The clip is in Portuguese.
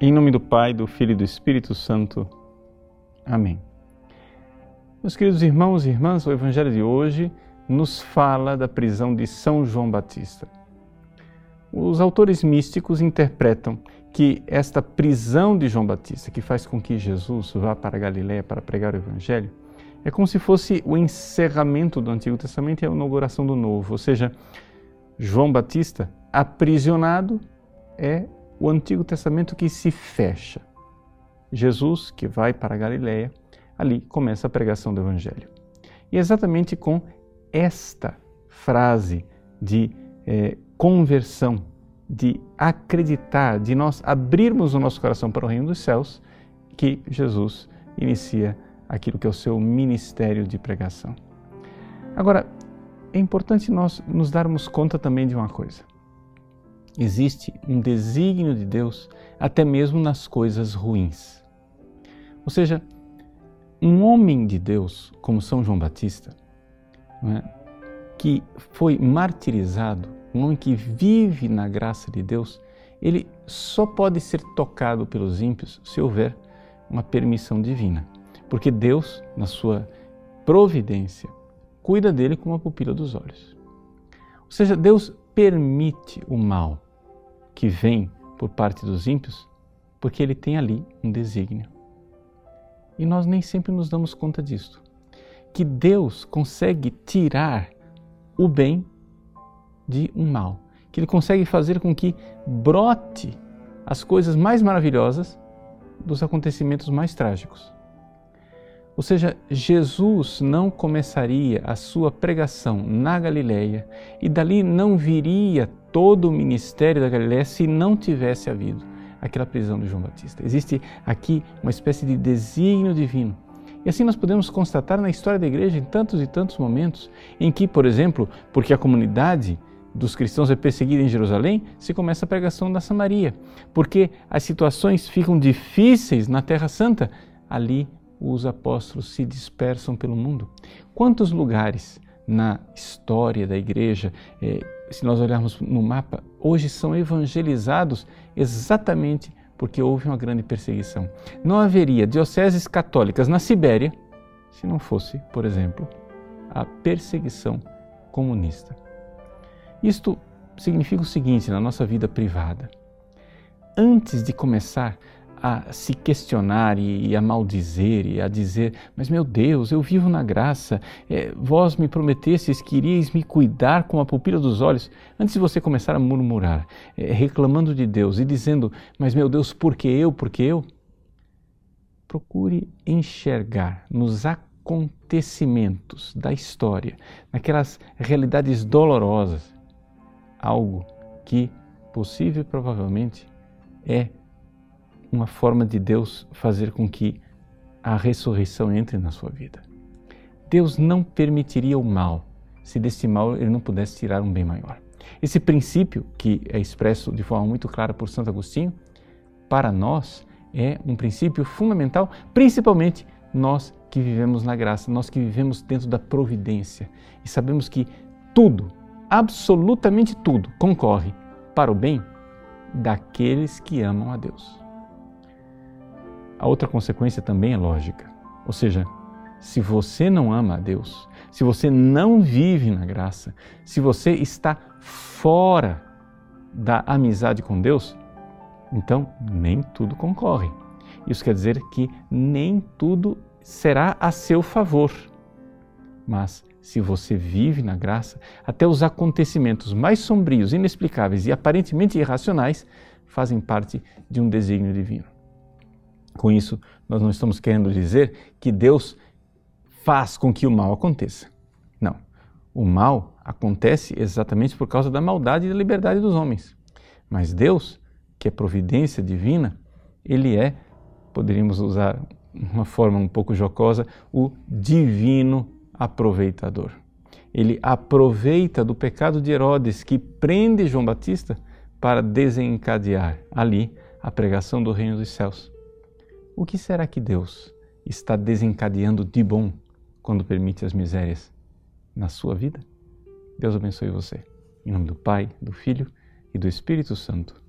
Em nome do Pai, do Filho e do Espírito Santo. Amém. Meus queridos irmãos e irmãs, o Evangelho de hoje nos fala da prisão de São João Batista. Os autores místicos interpretam que esta prisão de João Batista, que faz com que Jesus vá para Galiléia para pregar o Evangelho, é como se fosse o encerramento do Antigo Testamento e a inauguração do Novo. Ou seja, João Batista, aprisionado, é o Antigo Testamento que se fecha. Jesus, que vai para a Galiléia, ali começa a pregação do Evangelho. E é exatamente com esta frase de é, conversão, de acreditar, de nós abrirmos o nosso coração para o reino dos céus, que Jesus inicia aquilo que é o seu ministério de pregação. Agora, é importante nós nos darmos conta também de uma coisa existe um desígnio de Deus até mesmo nas coisas ruins. Ou seja, um homem de Deus como São João Batista, é, que foi martirizado, um homem que vive na graça de Deus, ele só pode ser tocado pelos ímpios se houver uma permissão divina. Porque Deus, na sua providência, cuida dele como a pupila dos olhos. Ou seja, Deus permite o mal que vem por parte dos ímpios, porque ele tem ali um desígnio. E nós nem sempre nos damos conta disto. Que Deus consegue tirar o bem de um mal. Que Ele consegue fazer com que brote as coisas mais maravilhosas dos acontecimentos mais trágicos. Ou seja, Jesus não começaria a sua pregação na Galileia e dali não viria todo o ministério da Galileia se não tivesse havido aquela prisão de João Batista. Existe aqui uma espécie de desígnio divino. E assim nós podemos constatar na história da igreja em tantos e tantos momentos em que, por exemplo, porque a comunidade dos cristãos é perseguida em Jerusalém, se começa a pregação da Samaria. Porque as situações ficam difíceis na Terra Santa, ali os apóstolos se dispersam pelo mundo. Quantos lugares na história da igreja, eh, se nós olharmos no mapa, hoje são evangelizados exatamente porque houve uma grande perseguição. Não haveria dioceses católicas na Sibéria se não fosse, por exemplo, a perseguição comunista. Isto significa o seguinte na nossa vida privada. Antes de começar a se questionar e, a maldizer e a dizer: Mas meu Deus, eu vivo na graça, é, vós me prometestes que iríeis me cuidar com a pupila dos olhos. Antes de você começar a murmurar, é, reclamando de Deus e dizendo: Mas meu Deus, por que eu, por que eu? Procure enxergar nos acontecimentos da história, naquelas realidades dolorosas, algo que possível e provavelmente é uma forma de Deus fazer com que a ressurreição entre na sua vida. Deus não permitiria o mal se desse mal ele não pudesse tirar um bem maior. Esse princípio, que é expresso de forma muito clara por Santo Agostinho, para nós é um princípio fundamental, principalmente nós que vivemos na graça, nós que vivemos dentro da providência e sabemos que tudo, absolutamente tudo, concorre para o bem daqueles que amam a Deus. A outra consequência também é lógica. Ou seja, se você não ama a Deus, se você não vive na graça, se você está fora da amizade com Deus, então nem tudo concorre. Isso quer dizer que nem tudo será a seu favor. Mas se você vive na graça, até os acontecimentos mais sombrios, inexplicáveis e aparentemente irracionais fazem parte de um desígnio divino. Com isso, nós não estamos querendo dizer que Deus faz com que o mal aconteça. Não. O mal acontece exatamente por causa da maldade e da liberdade dos homens. Mas Deus, que é providência divina, ele é, poderíamos usar uma forma um pouco jocosa, o divino aproveitador. Ele aproveita do pecado de Herodes, que prende João Batista, para desencadear ali a pregação do reino dos céus. O que será que Deus está desencadeando de bom quando permite as misérias na sua vida? Deus abençoe você. Em nome do Pai, do Filho e do Espírito Santo.